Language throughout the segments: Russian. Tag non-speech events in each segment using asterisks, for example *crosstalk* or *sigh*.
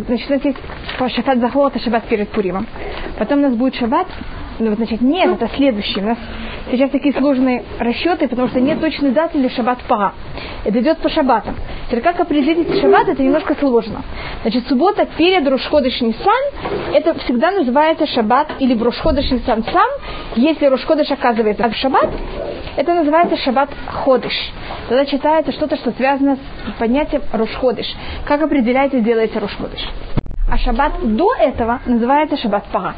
значит, у нас есть шаббат захор, это шаббат перед Пуримом. Потом у нас будет шаббат, ну, вот, значит, нет, это следующий. У нас сейчас такие сложные расчеты, потому что нет точной даты для шаббат пара. Это идет по шаббатам. Теперь как определить шаббат, это немножко сложно. Значит, суббота перед Рошходыш Нисан, это всегда называется шаббат или Рошходыш Нисан сам, если Рошходыш оказывается в шаббат, это называется шаббат ходыш. Тогда читается что-то, что связано с понятием Рошходыш. Как определяется и делается Рошходыш. А шаббат до этого называется шаббат пара.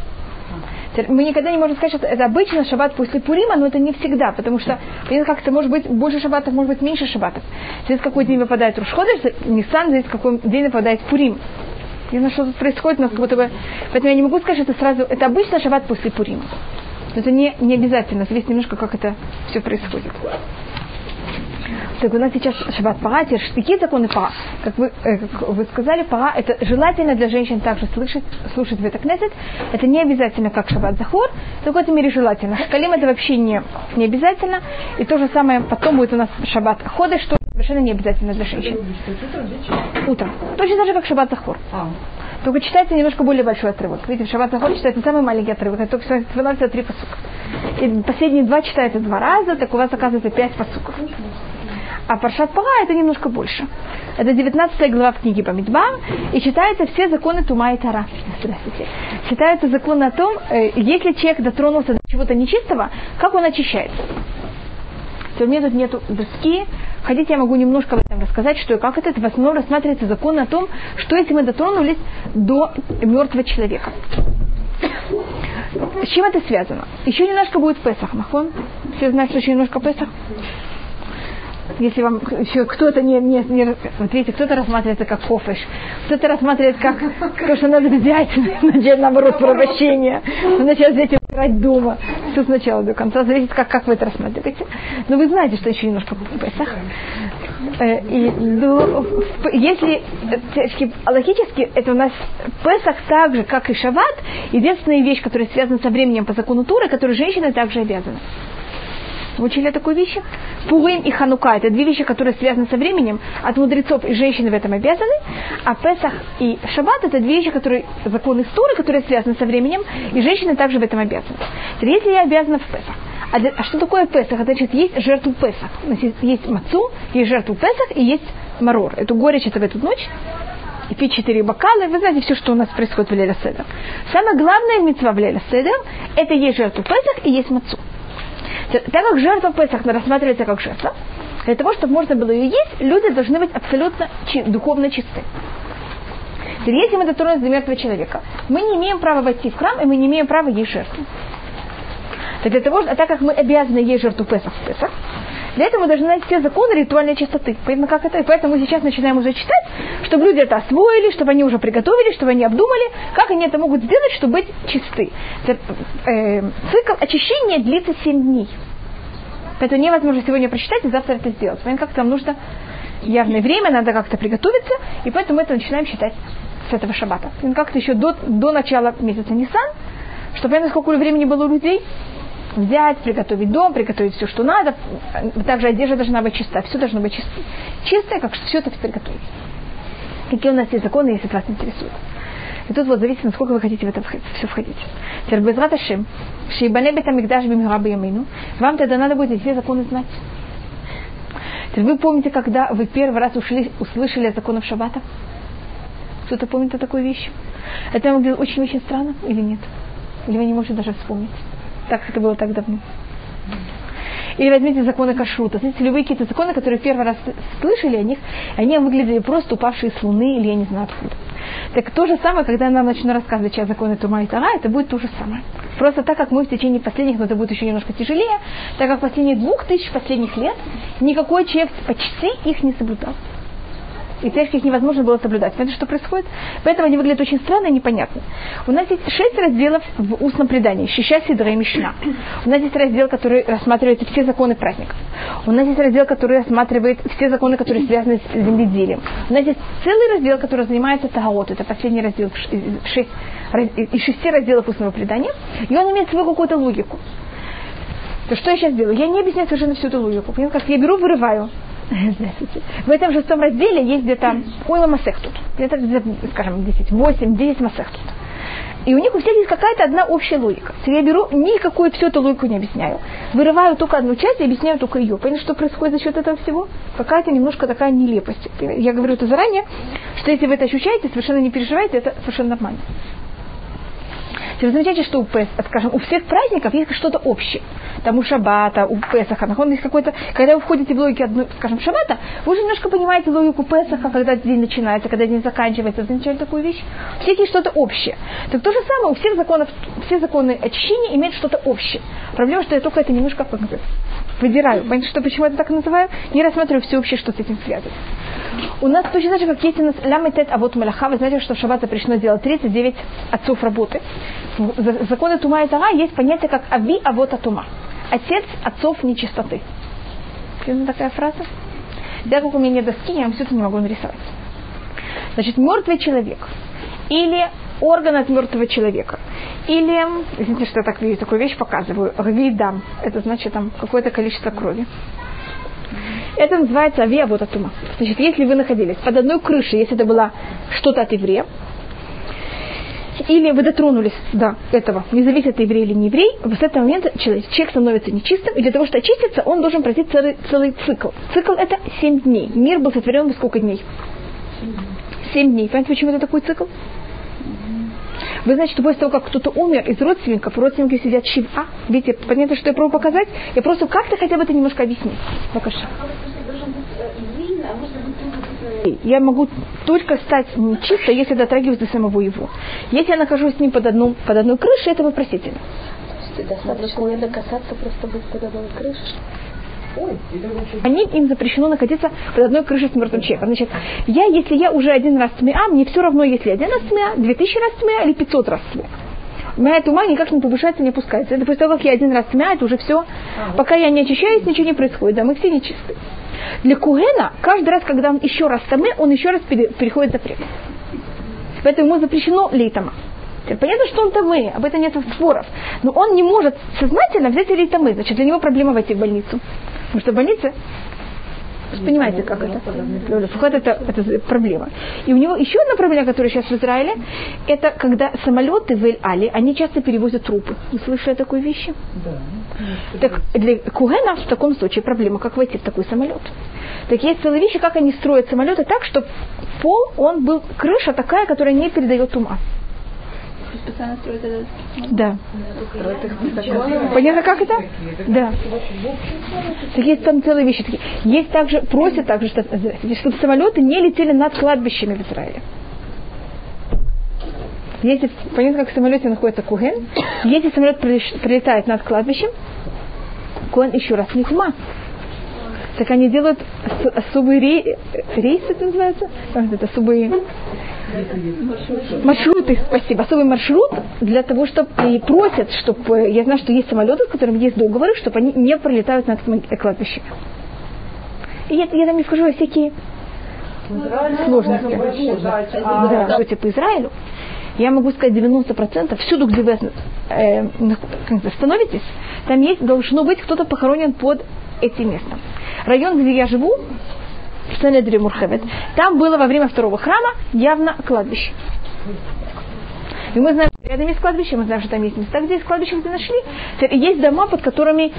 Мы никогда не можем сказать, что это обычно шаббат после Пурима, но это не всегда, потому что как-то может быть больше шаббатов, может быть меньше шаббатов. Здесь какой день выпадает Рушходыш, Ниссан, здесь какой день выпадает Пурим. Не знаю, что тут происходит, но как будто бы... Поэтому я не могу сказать, что это сразу... Это обычно шаббат после Пурима. Но это не, не обязательно, зависит немножко, как это все происходит. Так у нас сейчас шаббат пара, какие законы пара? Как вы, э, как вы сказали, пара это желательно для женщин также слышать, слушать в кнесет. Это не обязательно как шаббат захор, но в какой-то мере желательно. Шкалим это вообще не, не обязательно. И то же самое потом будет у нас шаббат ходы, что совершенно не обязательно для женщин. Утром. Точно так же, как шаббат захор. А. Только читается немножко более большой отрывок. Видите, в шаббат захор читается самый маленький отрывок, это только становится три посука. И последние два читаются два раза, так у вас оказывается пять посуков. А Паршат Пара это немножко больше. Это 19 глава книги Бамидбар, и читаются все законы Тума и Тара. Здравствуйте. Читаются законы о том, э, если человек дотронулся до чего-то нечистого, как он очищается. То у меня тут нету доски. Хотите, я могу немножко об этом рассказать, что и как это. В основном рассматривается закон о том, что если мы дотронулись до мертвого человека. С чем это связано? Еще немножко будет Песах, Махон. Все знают, что еще немножко Песах? Если вам еще кто-то не, не, не вот видите, кто-то рассматривается как кофеш, кто-то рассматривает как то, что надо взять, *laughs* начать наоборот порабощение, начать взять и убирать дома. Все сначала до конца, зависит, как, как вы это рассматриваете. Но вы знаете, что еще немножко в Песах. Э, и, ну, если логически это у нас Песах так же, как и Шават, единственная вещь, которая связана со временем по закону Туры, которую женщины также обязаны. Учили такую вещь? Пурим и Ханука – это две вещи, которые связаны со временем. От мудрецов и женщины в этом обязаны. А Песах и Шаббат – это две вещи, которые законы Стуры, которые связаны со временем, и женщины также в этом обязаны. Если я обязана в Песах, а, а что такое Песах? Это значит, есть жертву Песах. Значит, есть мацу, есть жертву Песах и есть марор. Эту горечь это в эту ночь и пить четыре бокала. Вы знаете все, что у нас происходит в Леля Седер. Самое главное митцва в Леля Седер – это есть жертву Песах и есть мацу. Так как жертва Песах рассматривается как жертва, для того, чтобы можно было ее есть, люди должны быть абсолютно духовно чисты. Если мы дотронулись до мертвого человека, мы не имеем права войти в храм, и мы не имеем права есть жертву. Для того, а так как мы обязаны есть жертву Песах в Песах, для этого мы должны знать все законы ритуальной чистоты. Поэтому, как это? Поэтому мы сейчас начинаем уже читать, чтобы люди это освоили, чтобы они уже приготовили, чтобы они обдумали, как они это могут сделать, чтобы быть чисты. Э, цикл очищения длится 7 дней. Поэтому невозможно сегодня прочитать и завтра это сделать. Поэтому как нам нужно явное время, надо как-то приготовиться, и поэтому мы это начинаем читать с этого шаббата. Как-то еще до, до начала месяца Нисан, чтобы понятно, сколько времени было у людей, взять, приготовить дом, приготовить все, что надо. Также одежда должна быть чиста, все должно быть чисто. Чистое, как все это приготовить. Какие у нас есть законы, если вас интересует. И тут вот зависит, насколько вы хотите в это все входить. Теперь без раташим, шейбане бетамикдаш ямину, вам тогда надо будет эти законы знать. Теперь вы помните, когда вы первый раз ушли, услышали о законах шаббата? Кто-то помнит о такой вещи? Это вам очень-очень странно или нет? Или вы не можете даже вспомнить? Так это было так давно. Или возьмите законы кашрута. Смотрите, любые какие-то законы, которые первый раз слышали о них, они выглядели просто упавшие с луны или я не знаю откуда. Так то же самое, когда нам начну рассказывать сейчас законы Тума и Тара, это будет то же самое. Просто так как мы в течение последних, но это будет еще немножко тяжелее, так как в последних двух тысяч последних лет никакой человек почти их не соблюдал и церковь их невозможно было соблюдать. Знаете, что происходит? Поэтому они выглядят очень странно и непонятно. У нас есть шесть разделов в устном предании. Шиша, Сидра и Мишна. У нас есть раздел, который рассматривает все законы праздников. У нас есть раздел, который рассматривает все законы, которые связаны с земледелием. У нас есть целый раздел, который занимается Тагаот. Это последний раздел из шести разделов устного предания. И он имеет свою какую-то логику. То что я сейчас делаю? Я не объясняю совершенно всю эту логику. Понимаете, как я беру, вырываю В этом шестом разделе есть где-то Ойла Масех. Где-то, скажем, 10, 8, 10 Масех. И у них у всех есть какая-то одна общая логика. Я беру, никакую всю эту логику не объясняю. Вырываю только одну часть и объясняю только ее. Понимаете, что происходит за счет этого всего? Какая-то немножко такая нелепость. Я говорю это заранее, что если вы это ощущаете, совершенно не переживайте, это совершенно нормально. Вы замечаете, что у, Пес, скажем, у всех праздников есть что-то общее. Там у Шабата, у Песаха, он есть какой-то... Когда вы входите в логику, скажем, Шабата, вы уже немножко понимаете логику Песаха, когда день начинается, когда день заканчивается. Замечали такую вещь? У всех есть что-то общее. Так то же самое, у всех законов, все законы очищения имеют что-то общее. Проблема, что я только это немножко выдираю. Понимаете, что, почему я это так называю? Не рассматриваю все что с этим связано. У нас точно так же, как есть у нас лямитет, а вот малаха, вы знаете, что в шаббат запрещено делать 39 отцов работы. В законе тума и тара есть понятие как ави авота тума. Отец отцов нечистоты. Известна такая фраза? Да, как у меня нет доски, я вам все это не могу нарисовать. Значит, мертвый человек или орган от мертвого человека. Или, извините, что я так, такую вещь показываю, рвидам, это значит там какое-то количество крови. Это называется авиавота тума. Значит, если вы находились под одной крышей, если это было что-то от еврея, или вы дотронулись до этого, не зависит это еврей или не еврей, в этот момент человек, человек становится нечистым, и для того, чтобы очиститься, он должен пройти целый, целый цикл. Цикл это 7 дней. Мир был сотворен в сколько дней? 7 дней. Понимаете, почему это такой цикл? Вы знаете, что после того, как кто-то умер из родственников, родственники сидят шива. Видите, понятно, что я пробую показать? Я просто как-то хотя бы это немножко объяснить. Покажи. Я могу только стать нечисто, если дотрагиваюсь до самого его. Если я нахожусь с ним под, одну, под одной крышей, это вопросительно. Достаточно не касаться, просто быть под одной крышей. Они, им запрещено находиться под одной крышей с мертвым человеком. Значит, я, если я уже один раз тмеа, мне все равно, если один раз тмеа, две тысячи раз тмеа или пятьсот раз тмеа. Моя тума никак не повышается, не опускается. Это после того, как я один раз тмеа, это уже все. Пока я не очищаюсь, ничего не происходит. Да, мы все нечисты. Для Кугена, каждый раз, когда он еще раз таме, он еще раз переходит запрет. Поэтому ему запрещено лейтама. Понятно, что он тамы, об этом нет споров. Но он не может сознательно взять лейтамы. Значит, для него проблема войти в больницу. Потому что в больнице понимаете, как это? Вход это, это проблема. И у него еще одна проблема, которая сейчас в Израиле, это когда самолеты в Эль-Али, они часто перевозят трупы. Вы слышали такую вещь? Да. Так для Кугена в таком случае проблема, как войти в такой самолет. Так есть целые вещи, как они строят самолеты так, чтобы пол, он был, крыша такая, которая не передает ума специально строят этот Да. Понятно, как это? Да. Так есть там целые вещи. Есть также, просят также, чтобы самолеты не летели над кладбищами в Израиле. Если, понятно, как в самолете находится Куген, если самолет прилетает над кладбищем, Куген еще раз не тьма. Так они делают особые рей, рейсы, это называется? Это особые Маршруты, спасибо. Особый маршрут для того, чтобы и просят, чтобы я знаю, что есть самолеты, с которыми есть договоры, чтобы они не пролетают над кладбищами. И я, я там не скажу во всякие сложности. Да, что типа Израилю. Я могу сказать 90%, всюду, где вы э, становитесь, там есть, должно быть кто-то похоронен под этим местом. Район, где я живу, Санедри Мурхевет. Там было во время второго храма явно кладбище. И мы знаем, рядом есть кладбище, мы знаем, что там есть места, где есть кладбище, где нашли. Есть дома, под которыми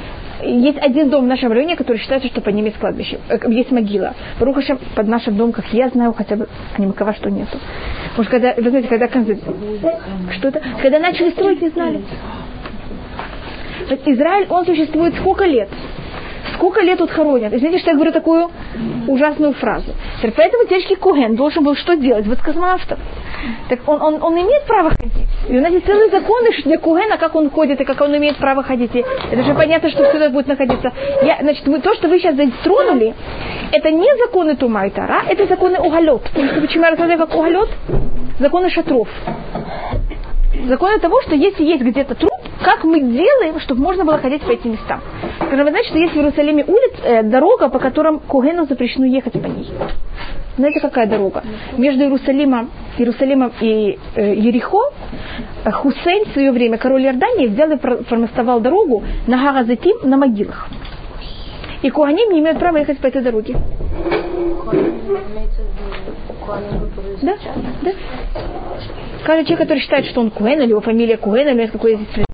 есть один дом в нашем районе, который считается, что под ним есть кладбище, э, есть могила. Рухашем под нашим домом, как я знаю, хотя бы анимакова, что нету. Может, когда, вы знаете, когда что это? Когда начали строить, не знали. Израиль, он существует сколько лет? Сколько лет тут хоронят? Извините, что я говорю такую ужасную фразу. Поэтому течки Коген должен был что делать? Вот космонавтов. Так он, он, он имеет право ходить. И у нас есть целые законы для Кугена, как он ходит и как он имеет право ходить. И это же понятно, что это будет находиться. Я, значит, мы, то, что вы сейчас затронули, это не законы Тума и Тара, это законы Уголет. Почему я рассказываю как Уголет? Законы шатров. Законы того, что если есть где-то труп, как мы делаем, чтобы можно было ходить по этим местам. Вы знаете, что есть в Иерусалиме улиц, э, дорога, по которым Кугену запрещено ехать по ней. Знаете, какая дорога? Между Иерусалимом, Иерусалимом и э, Ерихо э, Хусейн в свое время, король Иордании, взял и промостовал дорогу на Гаразатим на могилах. И куаним не имеют права ехать по этой дороге. Да, да. Каждый человек, который считает, что он Куэн, или его фамилия Куэн, или какое-то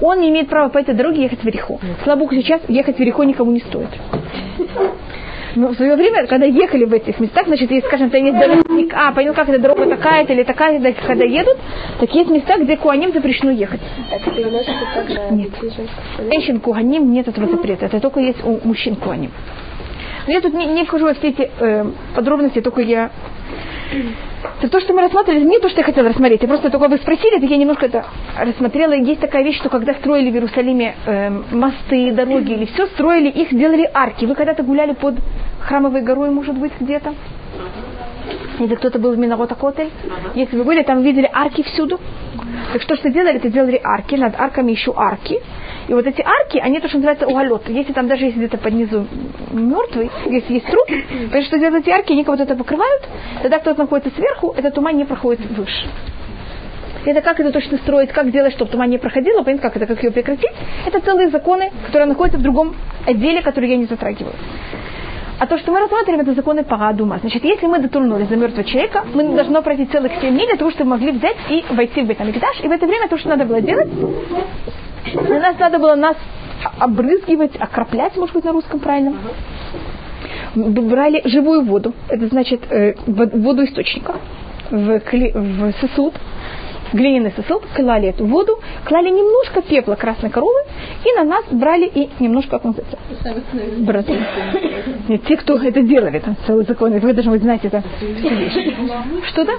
он не имеет права по этой дороге ехать в Верихо. Богу, сейчас ехать в Верихо никому не стоит. Но в свое время, когда ехали в этих местах, значит, есть, скажем, там есть дорога, а, понял, как эта дорога такая-то или такая, когда едут, так есть места, где куаним запрещено ехать. Нет. Женщин куаним нет этого запрета. Это только есть у мужчин куаним. Но я тут не, не вхожу во все эти э, подробности, только я это то, что мы рассматривали, не то, что я хотела рассмотреть. Я просто только вы спросили, так я немножко это рассмотрела. Есть такая вещь, что когда строили в Иерусалиме э, мосты, дороги или все, строили их, делали арки. Вы когда-то гуляли под храмовой горой, может быть, где-то? Если кто-то был в Минарота Котель, если вы были, там видели арки всюду. Так что, что делали? Это делали арки, над арками еще арки. И вот эти арки, они то, что называется уголет. Если там даже есть где-то под низу мертвый, если есть труп, потому что делают эти арки, они кого-то это покрывают, тогда кто-то находится сверху, этот туман не проходит выше. Это как это точно строить, как сделать, чтобы туман не проходило, понятно, как это, как ее прекратить. Это целые законы, которые находятся в другом отделе, который я не затрагиваю. А то, что мы рассматриваем, это законы Парадума. Значит, если мы дотронулись до мертвого человека, мы должны пройти целых 7 дней для того, чтобы могли взять и войти в Бетамикдаш. И в это время то, что надо было делать, для нас надо было нас обрызгивать, окроплять, может быть, на русском правильно. Брали живую воду, это значит э, воду источника. В, кли, в сосуд, глиняный сосуд, клали эту воду, клали немножко пепла красной коровы, и на нас брали и немножко окунуться. Браты. Нет, те, кто это делали, там целый закон, вы даже вы знаете это. Что-то?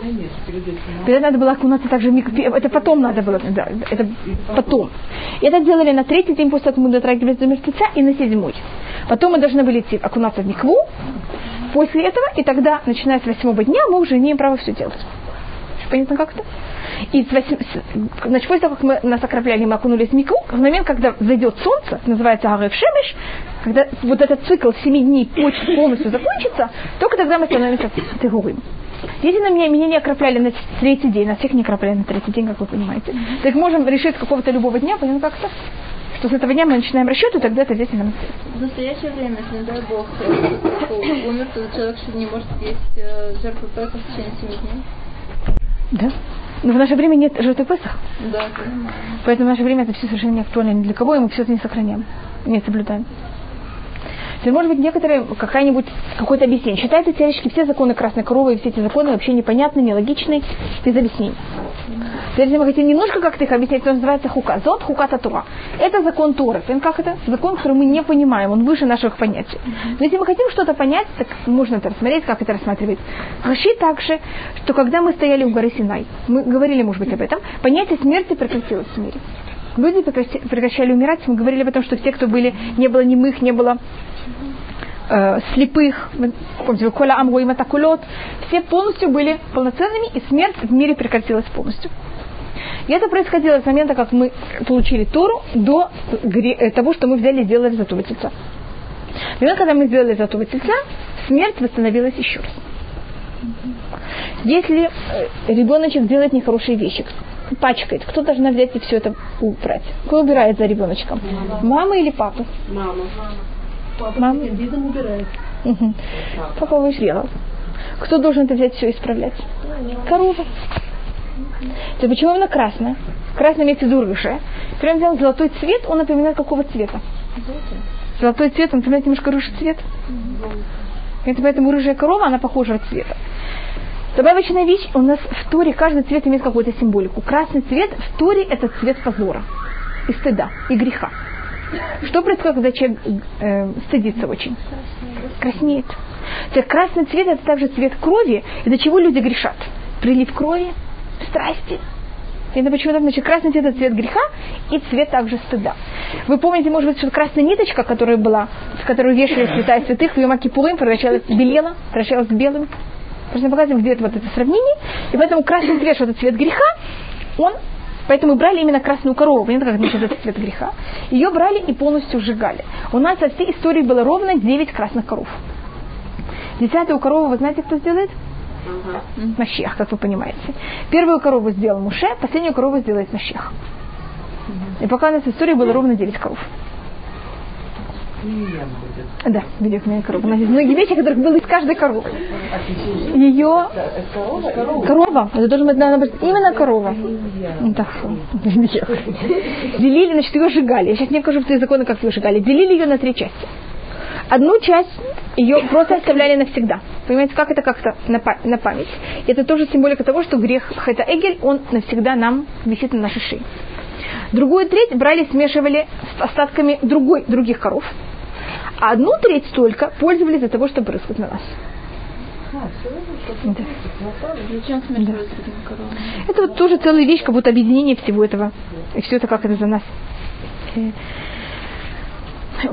Тогда надо было окунаться также, это потом надо было, да, это потом. И это делали на третий день после того, как мы дотрагивались до мертвеца, и на седьмой. Потом мы должны были идти окунаться в микву, после этого, и тогда, начиная с восьмого дня, мы уже имеем право все делать. Понятно как-то? И значит, после того, как мы нас окропляли, мы окунулись в мику, в момент, когда зайдет солнце, называется Арев Шемиш, когда вот этот цикл семи дней полностью закончится, только тогда мы становимся тегурим. Если на меня, меня не окропляли на третий день, на всех не окропляли на третий день, как вы понимаете, так можем решить какого-то любого дня, понятно как-то, что с этого дня мы начинаем расчет, и тогда это здесь нам В настоящее время, если, не дай Бог, умер, то человек не может есть э, жертву Песах в течение семи дней. Да. Но в наше время нет жертвы Песах. Да. Поэтому в наше время это все совершенно не актуально ни для кого, и мы все это не сохраняем, не соблюдаем. Теперь, может быть, некоторые, какая-нибудь, какое-то объяснение. Считается теоретически все законы красной коровы и все эти законы вообще непонятны, нелогичны, без объяснений. Теперь, если мы хотим немножко как-то их объяснять, то называется хука. Зод хука татура. Это закон Торы. Как это? Закон, который мы не понимаем, он выше наших понятий. Но если мы хотим что-то понять, так можно это рассмотреть, как это рассматривается. Раши также, что когда мы стояли у горы Синай, мы говорили, может быть, об этом, понятие смерти прекратилось в мире. Люди прекращали умирать, мы говорили об этом, что все, кто были, не было немых, не было э, слепых, Коля Амгу и Матакулот, все полностью были полноценными, и смерть в мире прекратилась полностью. И это происходило с момента, как мы получили Тору, до э, того, что мы взяли и сделали золотого тельца. В момент, когда мы сделали золотого тельца, смерть восстановилась еще раз. Если э, ребеночек делает нехорошие вещи, пачкает, кто должна взять и все это убрать? Кто убирает за ребеночком? Мама, Мама или папа? Мама. Папа Мама. убирает. Угу. Папа вышел. Кто должен это взять все исправлять? Корова. То почему она красная? Красный имеется в виду рыжая. Прям взял золотой цвет, он напоминает какого цвета? Золотой цвет, он напоминает немножко рыжий цвет. Это поэтому рыжая корова, она похожа от цвета. Добавочная вещь, у нас в Торе каждый цвет имеет какую-то символику. Красный цвет в Торе это цвет позора, и стыда, и греха. Что происходит, когда человек э, стыдится очень? Краснеет. То красный цвет это также цвет крови, из-за чего люди грешат. Прилив крови, страсти. Это почему-то, значит, красный цвет это цвет греха и цвет также стыда. Вы помните, может быть, что красная ниточка, которая была, с которой вешали святая святых, в Йомакипулым превращалась в белела, превращалась в белым. Просто показываем, где это вот это сравнение. И поэтому красный цвет, что это цвет греха, он Поэтому брали именно красную корову, понятно, как значит, это цвет греха. Ее брали и полностью сжигали. У нас со всей истории было ровно 9 красных коров. Десятую корову, вы знаете, кто сделает? Uh-huh. Машех, как вы понимаете. Первую корову сделал Муше, последнюю корову сделает. Uh-huh. И пока у нас в истории было ровно 9 коров. Да, видео книга корова. Есть многие вещи, которых было из каждой коровы. Ее корова, это должен быть, наверное, быть именно корова. Да, Делили, значит, ее сжигали. Я сейчас не покажу в твои законы, как ее сжигали. Делили ее на три части. Одну часть ее просто оставляли навсегда. Понимаете, как это как-то на, на память. Это тоже символика того, что грех Хэта Эгель, он навсегда нам висит на нашей шее. Другую треть брали, смешивали с остатками другой, других коров. А одну треть только пользовались для того, чтобы брызгать на нас. Да. Да. Это вот тоже целая вещь, как будто объединение всего этого. И все это как это за нас э,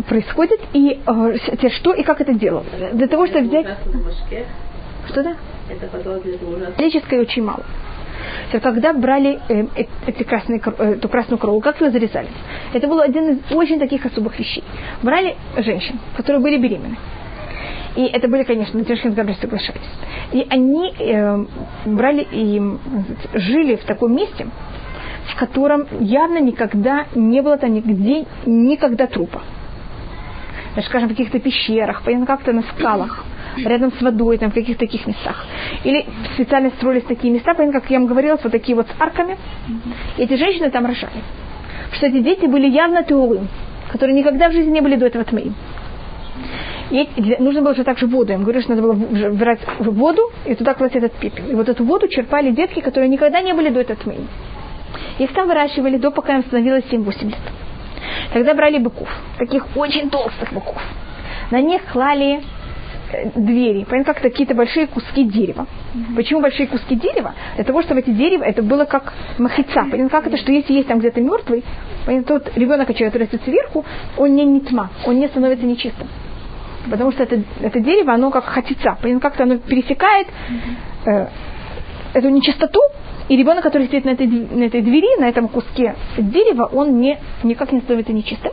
происходит. И э, что и как это делалось. Для того, чтобы взять... Что да? Электрическое очень мало. Когда брали э, э, эти красные, э, эту красную корову, как ее зарезали? Это был один из очень таких особых вещей. Брали женщин, которые были беременны. И это были, конечно, женщины, которые соглашались. И они э, брали и жили в таком месте, в котором явно никогда не было там нигде никогда трупа. Даже, скажем, в каких-то пещерах, как-то на скалах рядом с водой, там, в каких-то таких местах. Или специально строились такие места, понятно, как я вам говорила, вот такие вот с арками. И эти женщины там рожали. Что эти дети были явно теулым, которые никогда в жизни не были до этого тмеим. И нужно было же также воду. Я говорю, что надо было брать воду и туда класть этот пепел. И вот эту воду черпали детки, которые никогда не были до этого тмеим. Их там выращивали до пока им становилось 7-8 лет. Тогда брали быков, таких очень толстых быков. На них клали двери, понятно, как какие-то большие куски дерева. Mm-hmm. Почему большие куски дерева? Для того, чтобы эти дерева, это было как махица. Понятно, как это, что если есть там где-то мертвый, понятно, тот ребенок, который растет сверху, он не нитма, он не становится нечистым. Потому что это, это дерево, оно как хатица, понятно, как-то оно пересекает э, эту нечистоту, и ребенок, который сидит на этой, на этой двери, на этом куске дерева, он не, никак не становится нечистым.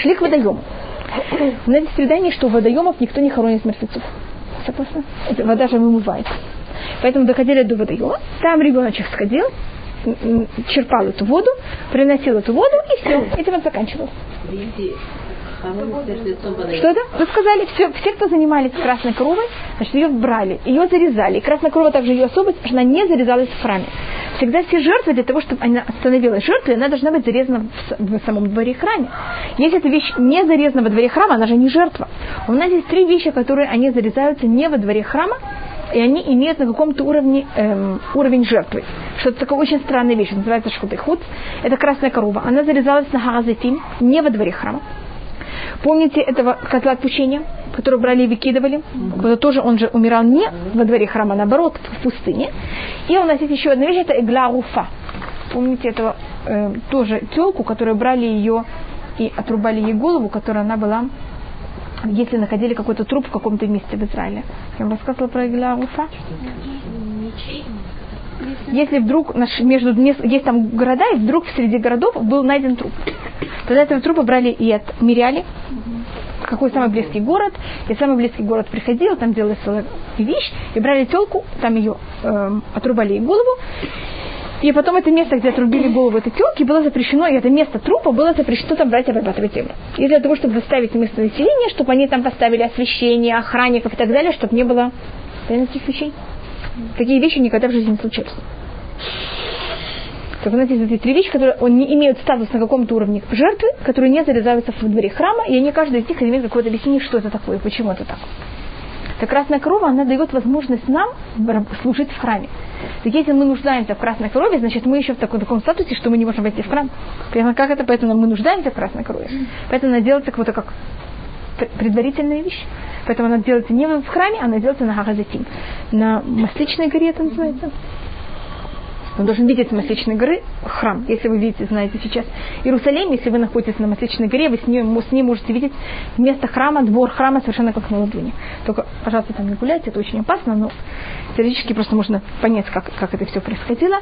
Шли к водоему. У нас есть что у водоемов никто не хоронит мертвецов. Согласны? Это вода же вымывается. Поэтому доходили до водоема, там ребеночек сходил, черпал эту воду, приносил эту воду, и все, этим он заканчивал. Что это? Вы сказали, все, все, кто занимались красной коровой, значит, ее брали, ее зарезали. И красная корова также ее особость, что она не зарезалась в храме. Всегда все жертвы, для того, чтобы она становилась жертвой, она должна быть зарезана в, самом дворе храме. Если эта вещь не зарезана во дворе храма, она же не жертва. У нас есть три вещи, которые они зарезаются не во дворе храма, и они имеют на каком-то уровне эм, уровень жертвы. Что-то такое очень странная вещь, называется шхутыхут. Это красная корова. Она зарезалась на Харазетим, не во дворе храма. Помните этого козла отпущения, который брали и выкидывали? Mm-hmm. тоже он же умирал не во дворе храма, а наоборот, в пустыне. И у нас есть еще одна вещь, это игла руфа. Помните этого э, тоже телку, которую брали ее и отрубали ей голову, которая она была если находили какой-то труп в каком-то месте в Израиле. Я вам рассказывала про Игла Руфа? Если вдруг между есть там города, и вдруг среди городов был найден труп. Тогда этого трупа брали и отмеряли, какой самый близкий город, и самый близкий город приходил, там делали целую вещь, и брали телку, там ее э, эм, отрубали ей голову, и потом это место, где отрубили голову этой телки, было запрещено, и это место трупа было запрещено там брать и обрабатывать землю. И для того, чтобы заставить место населения, чтобы они там поставили освещение, охранников и так далее, чтобы не было таких вещей. Такие вещи никогда в жизни не случаются. У нас есть эти три вещи, которые он не имеют статус на каком-то уровне жертвы, которые не зарезаются в дворе храма, и они каждый из них имеет какое-то объяснение, что это такое, почему это так. Так красная корова, она дает возможность нам служить в храме. Так если мы нуждаемся в красной корове, значит мы еще в таком, таком статусе, что мы не можем войти в храм. Поэтому как это? Поэтому мы нуждаемся в красной корове. Поэтому она делается как-то как предварительная вещь. Поэтому она делается не в храме, она делается на Хагазатим. На Масличной горе это называется. Он должен видеть с Масличной горы храм. Если вы видите, знаете сейчас Иерусалим, если вы находитесь на Масличной горе, вы с ним, с ним можете видеть место храма, двор храма совершенно как на ладони. Только, пожалуйста, там не гуляйте, это очень опасно, но теоретически просто можно понять, как, как это все происходило.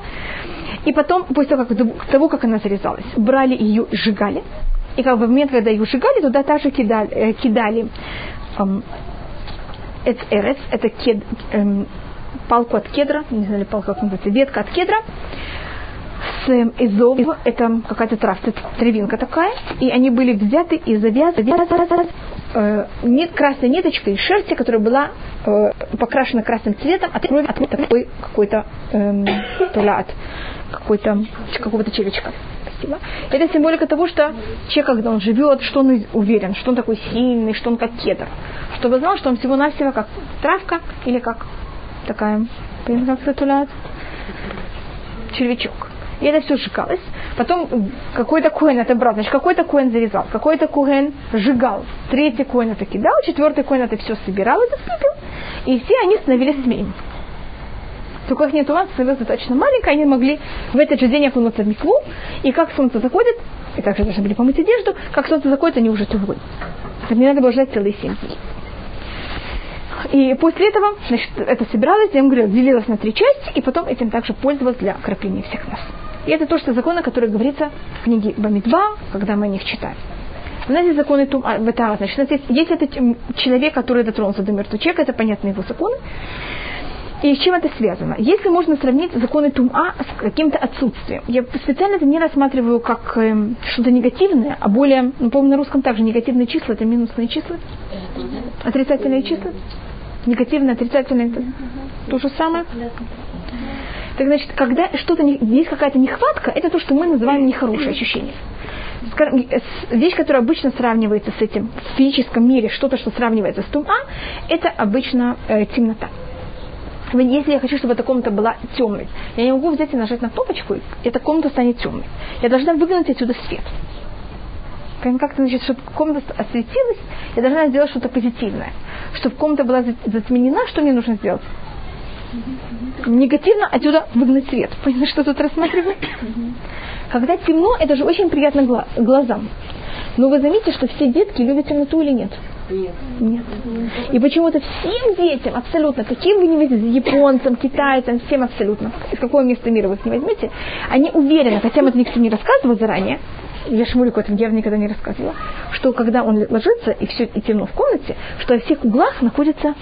И потом, после того, как, того, как она зарезалась, брали ее и сжигали. И как бы в момент, когда ее сжигали, туда также кидали, э, кидали эм, эрец, это кед, эм, палку от кедра, не знаю, палку как называется, ветка от кедра, с эзов, это какая-то травка, травинка такая, и они были взяты и завязаны, э, нет, красной ниточкой шерсти, которая была э, покрашена красным цветом от крови от такой какой-то э, от какой-то какого-то червячка. Спасибо. Это символика того, что человек, когда он живет, что он уверен, что он такой сильный, что он как кедр. Чтобы знал, что он всего-навсего как травка или как такая, как это червячок. И это все сжигалось. Потом какой-то коин это брал, значит, какой-то коин зарезал, какой-то коин сжигал, третий коин это кидал, четвертый коин это все собирал и засыпал. И все они становились змеями. Только их нет ума становилась достаточно маленькая, они могли в этот же день окунуться в микву, и как солнце заходит, и также должны были помыть одежду, как солнце заходит, они уже. Так не надо было ждать целые семь дней. И после этого, значит, это собиралось, я ему говорю, делилось на три части, и потом этим также пользовалось для окропления всех нас. И это то, что законы, которые говорится в книге Бамидба, когда мы о них читаем. У нас есть законы Тум, а, значит, у нас есть, если это человек, который дотронулся до мертвого человека, это понятно его законы. И с чем это связано? Если можно сравнить законы Тума с каким-то отсутствием. Я специально это не рассматриваю как э, что-то негативное, а более, ну, по-моему, на русском также негативные числа, это минусные числа. Отрицательные числа. Негативные, отрицательные, это то же самое. Так значит, когда что-то есть какая-то нехватка, это то, что мы называем нехорошее ощущение. Вещь, которая обычно сравнивается с этим в физическом мире, что-то, что сравнивается с тума, это обычно э, темнота. Если я хочу, чтобы эта комната была темной, я не могу взять и нажать на кнопочку, и эта комната станет темной. Я должна выгнать отсюда свет. Как-то, значит, чтобы комната осветилась, я должна сделать что-то позитивное. Чтобы комната была затменена, что мне нужно сделать? негативно отсюда выгнать свет. Понимаете, что тут рассматриваем? Когда темно, это же очень приятно глазам. Но вы заметите, что все детки любят темноту или нет? Нет. Нет. И почему-то всем детям, абсолютно, каким вы не возьмете, японцам, китайцам, всем абсолютно, из какого места мира вы их не возьмете, они уверены, хотя мы это никто не рассказывал заранее, я Шмулику это я никогда не рассказывала, что когда он ложится и все и темно в комнате, что во всех углах находится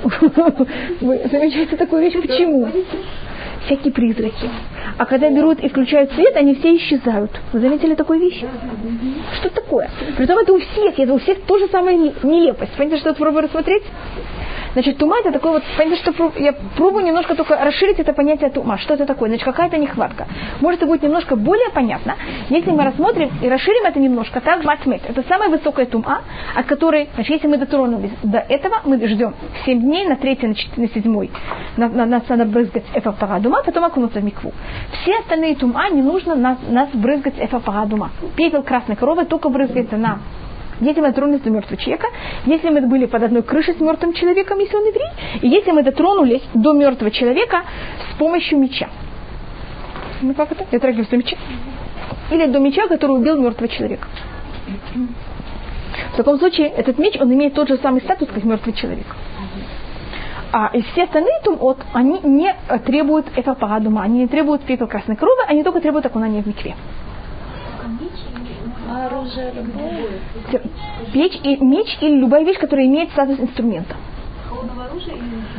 *laughs* вы замечаете такую вещь? Почему? Всякие призраки. А когда берут и включают свет, они все исчезают. Вы заметили такую вещь? Что такое? Притом это у всех, это у всех то же самое нелепость. Понимаете, что я пробую рассмотреть? Значит, тума это такой вот, понимаете, что я пробую немножко только расширить это понятие тума. Что это такое? Значит, какая-то нехватка. Может, это будет немножко более понятно, если мы рассмотрим и расширим это немножко. Так, матмет. Это самая высокая тума, от которой, значит, если мы дотронулись до этого, мы ждем 7 дней, на 3, на 4, на 7, на, на, нас надо брызгать эфапарадума, потом окунуться в микву. Все остальные тума не нужно нас, нас брызгать эфапарадума. Пепел красной коровы только брызгается на если мы дотронулись до мертвого человека, если мы были под одной крышей с мертвым человеком, если он еврей, и если мы дотронулись до мертвого человека с помощью меча. Ну как это? Я дотрагиваюсь до меча. Или до меча, который убил мертвого человека. В таком случае этот меч, он имеет тот же самый статус, как мертвый человек. А и все остальные тумот, они не требуют этого парадума, они не требуют пепел красной крови, они только требуют окунания в микве. А оружие любое? Печь и меч или любая вещь, которая имеет статус инструмента.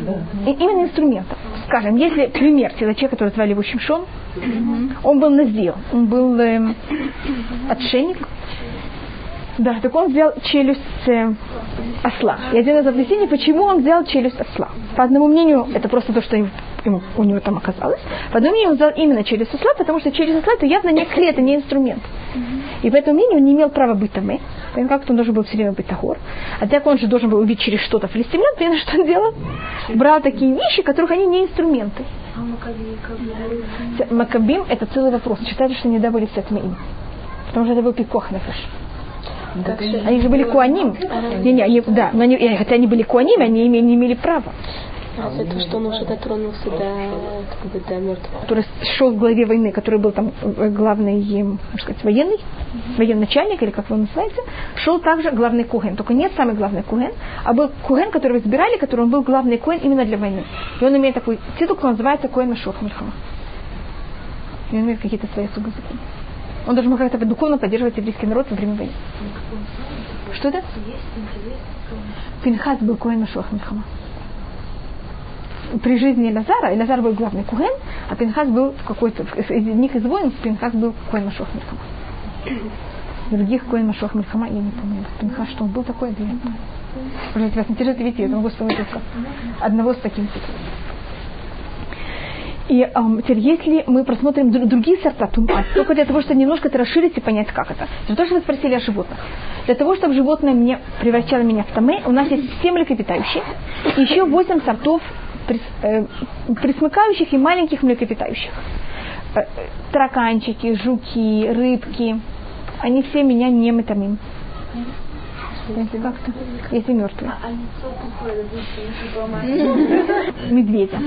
Да. И именно инструмента. Скажем, если пример человек, который звали его Шимшон, угу. он был назир, он был э, отшельник, да, так он взял челюсть э, осла. И один из объяснений, почему он взял челюсть осла. По одному мнению, это просто то, что ему, у него там оказалось. По одному мнению, он взял именно челюсть осла, потому что челюсть осла это явно не клей, это не инструмент. И по этому мнению он не имел права быть там. Как он должен был все время быть тахор. А так он же должен был убить через что-то филистимлян, понимаешь, что он делал? Брал такие вещи, которых они не инструменты. А Макабим это целый вопрос. Считается, что не добыли с этим им. Потому что это был пикох нефеш. Они же были куаним. Не, не, они, да, но они, хотя они были куаним, они не имели права. А это что он уже дотронулся до, как бы, до мертвого? Который шел в главе войны, который был там э, главный, можно сказать, военный, mm-hmm. военный начальник, или как вы называете, шел также главный куген. Только не самый главный куген, а был куген, которого избирали, который он был главный куген именно для войны. И он имеет такой титул, который называется Машох Мельхама. И он имеет какие-то свои особые законы. Он должен как-то духовно поддерживать еврейский народ во время войны. Что это? Пинхас был Машуах Мельхама. При жизни Лазара, и Лазар был главный Куген, а Пинхас был какой-то, из них из воинов Пинхас был Куэн Машох Мельхама. Других Куэн Машох Мельхама я не помню. Пинхас, что он был такой, да я не. Может, вас интересует, видите, я могу только одного с таким. И эм, теперь, если мы просмотрим другие сорта тума, только для того, чтобы немножко это расширить и понять, как это. Для того, что вы спросили о животных. Для того, чтобы животное мне превращало меня в томе, у нас есть 7 млекопитающих, еще 8 сортов присмыкающих и маленьких млекопитающих. Э, тараканчики, жуки, рыбки. Они все меня не метамим. Если как-то, если мертвые. *laughs* Медведя.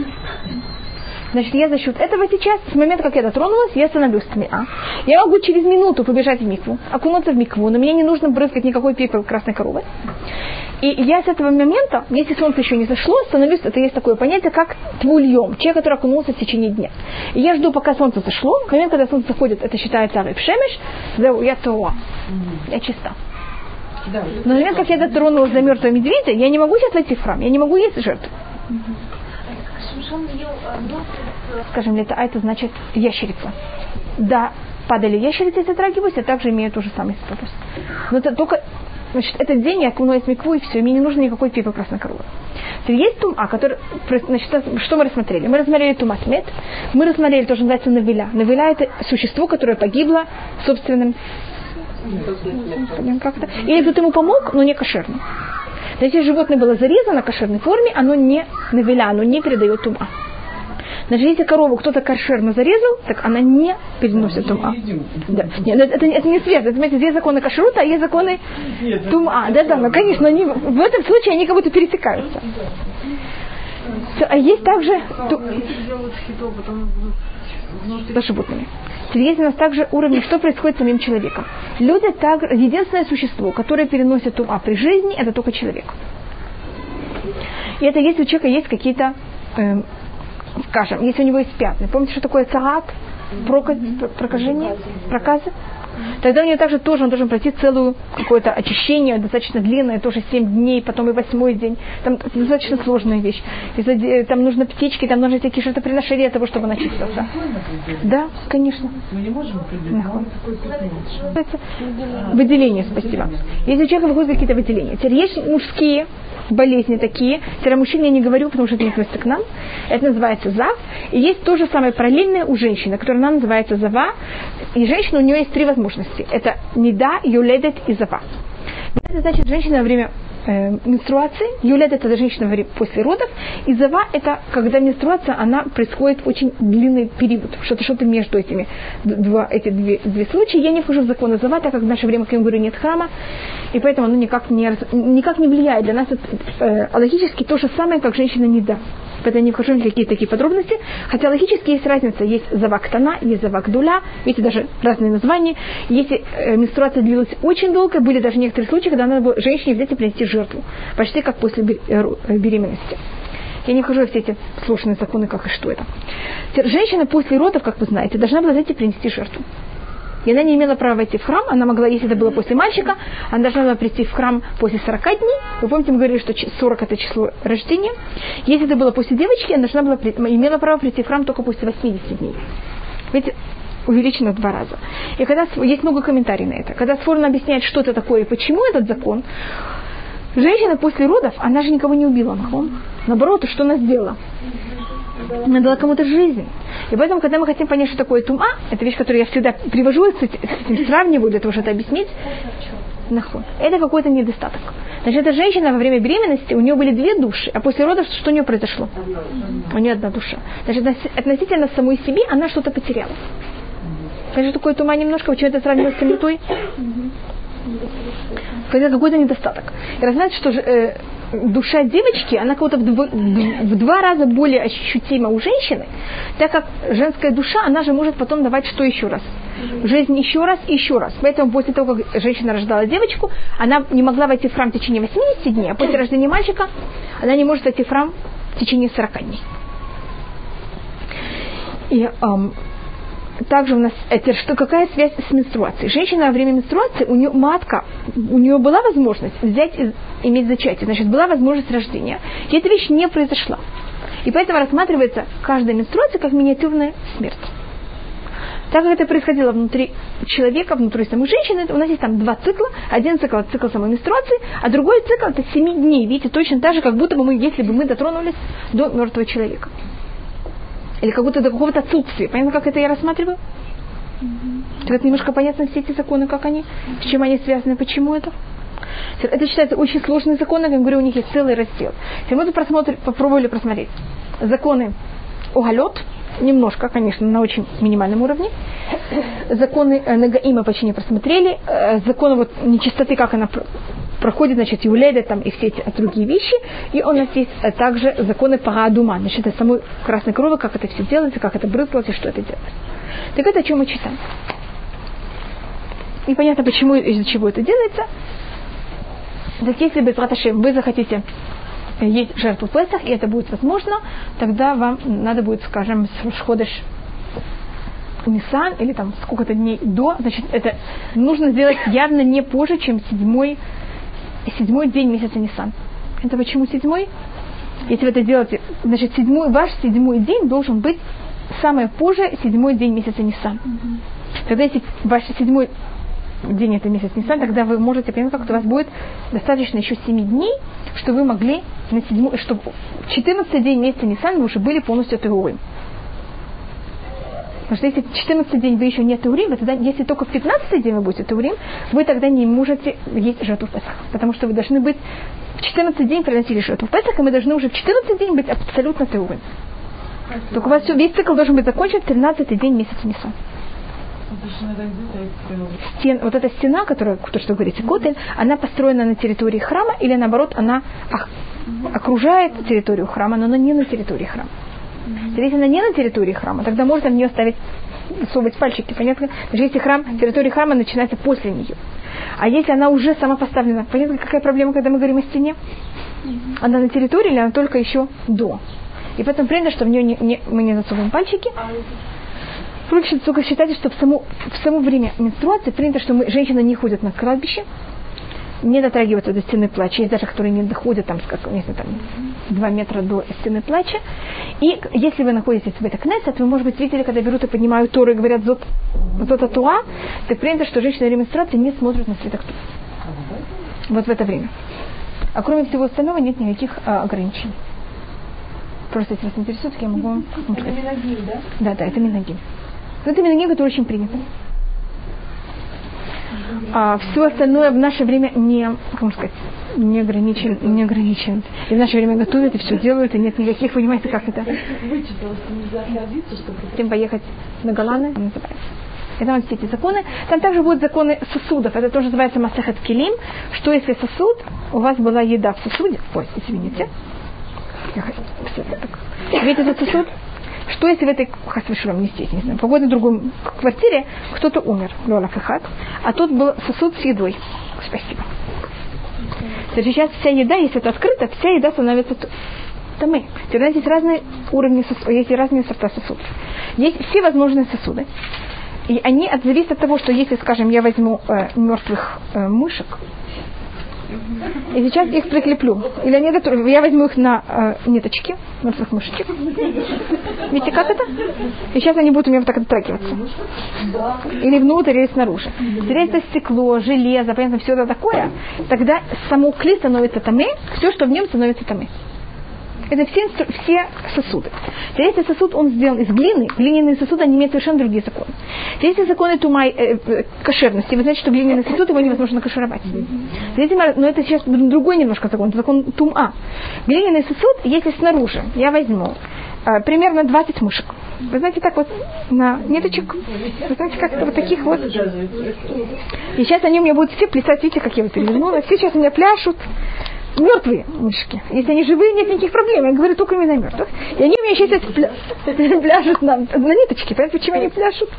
Значит, я за счет этого сейчас, с момента, как я дотронулась, я становлюсь тмиа. Я могу через минуту побежать в микву, окунуться в микву, но мне не нужно брызгать никакой пепел красной коровы. И я с этого момента, если солнце еще не зашло, становлюсь, это есть такое понятие, как твульем, человек, который окунулся в течение дня. И я жду, пока солнце зашло, в момент, когда солнце заходит, это считается рыбшемеш, я тоа, я чиста. Но в момент, как я дотронулась до мертвого медведя, я не могу сейчас войти в храм, я не могу есть жертву. Скажем, это, а это значит ящерица. Да, падали ящерицы затрагиваюсь, а также имеют тот же самый статус. Но это только Значит, этот день я окунулась в микву, и все, мне не нужно никакой пипы красной коровы. Есть тума, который, значит, что мы рассмотрели? Мы рассмотрели тумат мед, мы рассмотрели то, что называется навиля. Навиля это существо, которое погибло собственным как-то. Или кто-то ему помог, но не кошерно. Если животное было зарезано в кошерной форме, оно не навеля, оно не передает тума. Значит, если корову кто-то кошерно зарезал, так она не переносит тума. Да. Нет, это, это, это не связано. Это, знаете, есть законы кашрута, а есть законы тума. Да, да, ну, конечно, они, в этом случае они как будто пересекаются. А есть также... Ту... За животными. У нас также уровень, что происходит с самим человеком. Люди так, единственное существо, которое переносит тума при жизни, это только человек. И это если у человека есть какие-то, э, скажем, если у него есть пятна. Помните, что такое цагат? Прокажение? Проказы? Тогда у него также тоже он должен пройти целую какое-то очищение, достаточно длинное, тоже 7 дней, потом и восьмой день. Там достаточно сложная вещь. Там нужно птички, там нужно всякие жертвоприношения для того, чтобы он очистился. Да, конечно. Мы не можем Выделение, спасибо. Если у человека выходят какие-то выделения. Теперь есть мужские болезни такие. Теперь о мужчине я не говорю, потому что это не относится к нам. Это называется ЗАВ. И есть то же самое параллельное у женщины, которая она называется ЗАВА. И женщина, у нее есть три возможности. Это НИДА, ЮЛЕДЕТ и ЗАВА. Это значит, женщина во время э, менструации, юлет это женщина после родов, и зава это когда менструация, она происходит очень длинный период, что-то что-то между этими два, эти две, две случаи. Я не вхожу в законы зава, так как в наше время, как я говорю, нет храма, и поэтому оно никак не, никак не влияет. Для нас это э, логически то же самое, как женщина не да. Поэтому не вхожу в какие-то такие подробности. Хотя логически есть разница. Есть завактана, есть завакдуля. Видите, даже разные названия. Если э, менструация длилась очень долго, были даже некоторые случаи, когда надо было женщине взять и принести жертву. Почти как после э, э, беременности. Я не хожу в все эти сложные законы, как и что это. Женщина после родов, как вы знаете, должна была взять и принести жертву. И она не имела права войти в храм, она могла, если это было после мальчика, она должна была прийти в храм после 40 дней. Вы помните, мы говорили, что 40 это число рождения. Если это было после девочки, она должна была, имела право прийти в храм только после 80 дней. Видите, увеличено в два раза. И когда есть много комментариев на это. Когда Сфорно объясняет, что это такое и почему этот закон, женщина после родов, она же никого не убила, нахон. Наоборот, что она сделала? Она дала кому-то жизнь. И поэтому, когда мы хотим понять, что такое тума, это вещь, которую я всегда привожу, с этим сравниваю, для того, чтобы это объяснить, наход. Это какой-то недостаток. Значит, эта женщина во время беременности, у нее были две души, а после родов что у нее произошло? У нее одна душа. Значит, относительно самой себе она что-то потеряла. Конечно, такое тума немножко, почему это сравнивать с темнотой? Когда какой-то недостаток. И раз знаете, что э, душа девочки, она как-то в, дв- в два раза более ощутима у женщины, так как женская душа, она же может потом давать что еще раз? Жизнь еще раз и еще раз. Поэтому после того, как женщина рождала девочку, она не могла войти в храм в течение 80 дней, а после рождения мальчика она не может войти в храм в течение 40 дней. И эм, также у нас это что какая связь с менструацией? Женщина во время менструации, у нее матка, у нее была возможность взять и иметь зачатие, значит, была возможность рождения. И эта вещь не произошла. И поэтому рассматривается каждая менструация как миниатюрная смерть. Так как это происходило внутри человека, внутри самой женщины, у нас есть там два цикла. Один цикл это цикл самой менструации, а другой цикл это 7 дней. Видите, точно так же, как будто бы мы, если бы мы дотронулись до мертвого человека. Или как будто до какого-то отсутствия. Понятно, как это я рассматриваю? Mm-hmm. Так немножко понятно все эти законы, как они, с чем они связаны, почему это? Это считается очень сложный закон, я говорю, у них есть целый раздел. Если мы просмотр, попробовали просмотреть законы оголет, немножко, конечно, на очень минимальном уровне. Законы э, Нагаима почти не просмотрели. Э, законы вот нечистоты, как она проходит, значит, Юледа там и все эти другие вещи. И у нас э, также законы Парадума, значит, это самой красной крови, как это все делается, как это брызгалось и что это делается. Так это о чем мы читаем. Непонятно, почему, из-за чего это делается. Так если бы, вы захотите есть жертву Песах, и это будет возможно, тогда вам надо будет, скажем, с Шходыш Нисан, или там сколько-то дней до, значит, это нужно сделать явно не позже, чем седьмой, седьмой день месяца Нисан. Это почему седьмой? Если вы это делаете, значит, седьмой, ваш седьмой день должен быть самое позже седьмой день месяца Нисан. Mm-hmm. Тогда если ваш седьмой день это месяц Нисан, тогда вы можете понять, как у вас будет достаточно еще 7 дней, чтобы вы могли на седьмой, чтобы 14 день месяца Нисан вы уже были полностью Теурим. Потому что если 14 день вы еще не Теурим, тогда если только в 15 день вы будете Теурим, вы тогда не можете есть жертву Песах. Потому что вы должны быть в 14 день приносили жертву Песах, и мы должны уже в 14 день быть абсолютно Теурим. Только у вас все, весь цикл должен быть закончен в 13 день месяца Нисан стен, вот эта стена, которая, то, что вы говорите, Котель, она построена на территории храма или наоборот, она окружает территорию храма, но она не на территории храма. Если она не на территории храма, тогда можно в нее ставить совать пальчики, понятно? Даже если храм, территория храма начинается после нее. А если она уже сама поставлена, понятно, какая проблема, когда мы говорим о стене? Она на территории или она только еще до? И поэтому принято, что в нее не, не, мы не засовываем пальчики. Проще только считайте, что в само, в само время менструации принято, что мы, женщины не ходят на кладбище, не дотрагиваются до стены плача. Есть даже, которые не доходят там, как, если там, два метра до стены плача. И если вы находитесь в этой кнессет, вы, может быть, видели, когда берут и поднимают Тору и говорят «зот, зот туа», так принято, что женщины менструации не смотрят на свиток Торы. Вот в это время. А кроме всего остального нет никаких а, ограничений. Просто если вас интересует, я могу вам сказать. Это миногим, да? Да, да, это миногим. Но это минагим, который очень принято. А все остальное в наше время не, как можно сказать, не ограничен, не ограничен. И в наше время готовят и все делают, и нет никаких, понимаете, как это. Тем поехать на Голланы, называется. Это вот все эти законы. Там также будут законы сосудов. Это тоже называется Масахат Килим. Что если сосуд, у вас была еда в сосуде, ой, извините, Видите этот сосуд? Что если в этой хасвишурам, не здесь, не знаю, в какой-то другой квартире кто-то умер, Лола Фахат, а тут был сосуд с едой. Спасибо. Значит, сейчас вся еда, если это открыто, вся еда становится тамы. Тогда есть разные уровни сосудов, есть разные сорта сосудов. Есть все возможные сосуды. И они зависят от того, что если, скажем, я возьму э, мертвых э, мышек, и сейчас их прикреплю. Или они я возьму их на э, ниточки, мертвых мышечек. Видите, как это? И сейчас они будут у меня вот так дотрагиваться. Или внутрь, или снаружи. Если это стекло, железо, понятно, все это такое, тогда само кли становится тамы, все, что в нем становится тамы. Это все, все сосуды. Если сосуд он сделан из глины, глиняные сосуды, они имеют совершенно другие законы. Если законы тумай, э, э, кошерности, вы знаете, что глиняный сосуд его невозможно кашировать. Если, но это сейчас другой немножко закон, закон тума. Глиняный сосуд, если снаружи, я возьму э, примерно 20 мышек. Вы знаете, так вот на ниточек, вы знаете, как вот таких вот. И сейчас они у меня будут все плясать, видите, как я его перевернула. Все сейчас у меня пляшут мертвые мышки. Если они живые, нет никаких проблем. Я говорю только именно мертвых. И они у меня сейчас пля... *laughs* пляшут на, на ниточке. Понимаете, почему они пляшут?